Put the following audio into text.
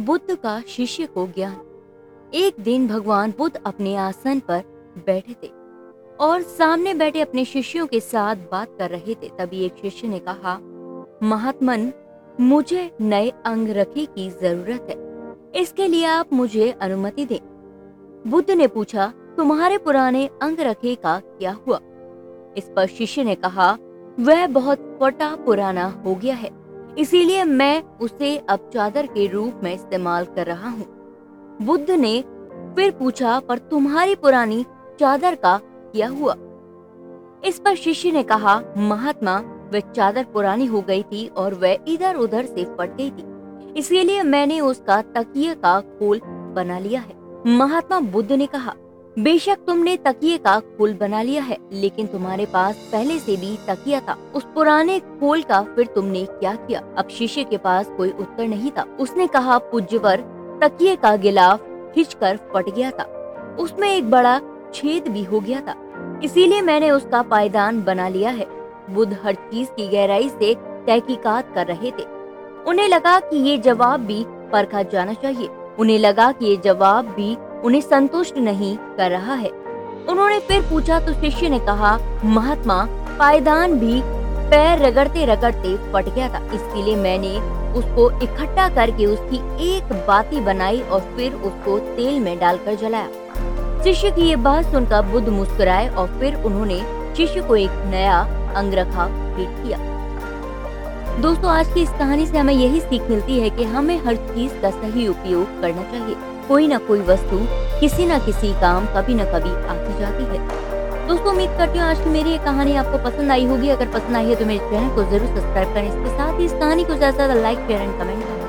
बुद्ध का शिष्य को ज्ञान। एक दिन भगवान बुद्ध अपने आसन पर बैठे थे और सामने बैठे अपने शिष्यों के साथ बात कर रहे थे। तभी एक शिष्य ने कहा, महात्मन, मुझे नए अंग रखे की ज़रूरत है। इसके लिए आप मुझे अनुमति दें। बुद्ध ने पूछा, तुम्हारे पुराने अंग रखे का क्या हुआ? इस पर शिष्य ने कहा, वह बहुत फटा पुराना हो गया है। इसीलिए मैं उसे अब चादर के रूप में इस्तेमाल कर रहा हूँ। बुद्ध ने फिर पूछा, पर तुम्हारी पुरानी चादर का क्या हुआ? इस पर शिष्य ने कहा, महात्मा, वह चादर पुरानी हो गई थी और वह इधर उधर से फट गई थी। इसीलिए मैंने उसका तकिए का खोल बना लिया है। महात्मा बुद्ध ने कहा बेशक तुमने तकिए का खोल बना लिया है, लेकिन तुम्हारे पास पहले से भी तकिया था। उस पुराने खोल का फिर तुमने क्या किया? अब शिष्य के पास कोई उत्तर नहीं था। उसने कहा, पूज्यवर, तकिए का गिलाफ खिंचकर फट गया था। उसमें एक बड़ा छेद भी हो गया था। इसीलिए मैंने उसका पायदान बना लिया है। बुद्ध हर चीज़ की गहराई से तहकीकात कर रहे थे। उन्हें लगा कि ये जवाब भी परखा जाना चाहिए। उन्हें लगा कि ये जवाब भी उन्हें संतुष्ट नहीं कर रहा है। उन्होंने फिर पूछा तो शिष्य ने कहा, महात्मा, पायदान भी पैर रगड़ते रगड़ते फट गया था। इसके लिए मैंने उसको इकट्ठा करके उसकी एक बाती बनाई और फिर उसको तेल में डालकर जलाया। शिष्य की ये बात सुनकर बुद्ध मुस्कुराए और फिर उन्होंने शिष्य को एक नया अंगरखा भेंट किया। दोस्तों, आज की इस कहानी से हमें यही सीख मिलती है कि हमें हर चीज़ का सही उपयोग करना चाहिए। कोई ना कोई वस्तु किसी न किसी काम कभी न कभी आती जाती है। दोस्तों, उम्मीद करती हूँ आज की मेरी ये कहानी आपको पसंद आई होगी। अगर पसंद आई है तो मेरे चैनल को ज़रूर सब्सक्राइब करें। इसके साथ ही इस कहानी को ज़्यादा ज़्यादा लाइक, शेयर एंड कमेंट करें।